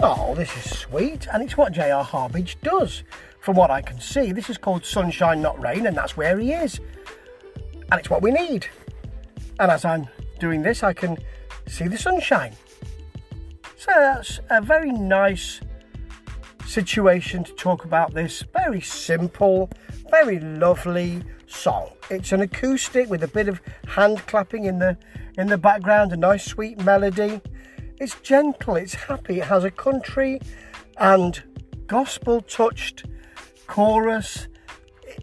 Oh, this is sweet, and it's what J.R. Harbidge does. From what I can see, this is called Sunshine Not Rain, and that's where he is. And it's what we need. And as I'm doing this, I can see the sunshine. So that's a very nice situation to talk about this very simple, very lovely song. It's an acoustic with a bit of hand clapping in the in the background, a nice sweet melody. It's gentle, it's happy, it has a country and gospel touched chorus.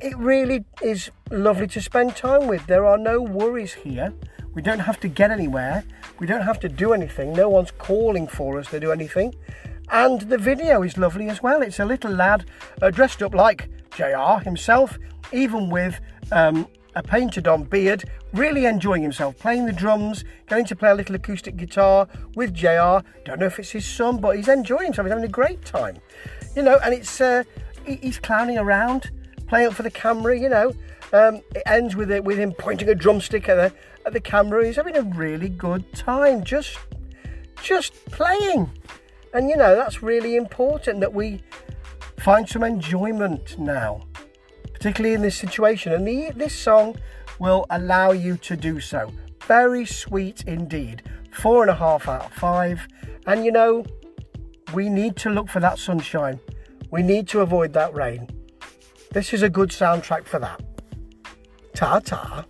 It really is lovely to spend time with. There are no worries here. We don't have to get anywhere. We don't have to do anything. No one's calling for us to do anything. And the video is lovely as well. It's a little lad uh, dressed up like JR himself, even with um, a painted on beard, really enjoying himself, playing the drums, going to play a little acoustic guitar with JR. Don't know if it's his son, but he's enjoying himself. He's having a great time. You know, and it's uh, he's clowning around, playing up for the camera, you know. Um, it ends with it with him pointing a drumstick at the at the camera. He's having a really good time, just just playing. And you know, that's really important that we find some enjoyment now, particularly in this situation. And the, this song will allow you to do so. Very sweet indeed. Four and a half out of five. And you know, we need to look for that sunshine. We need to avoid that rain. This is a good soundtrack for that. Ta ta.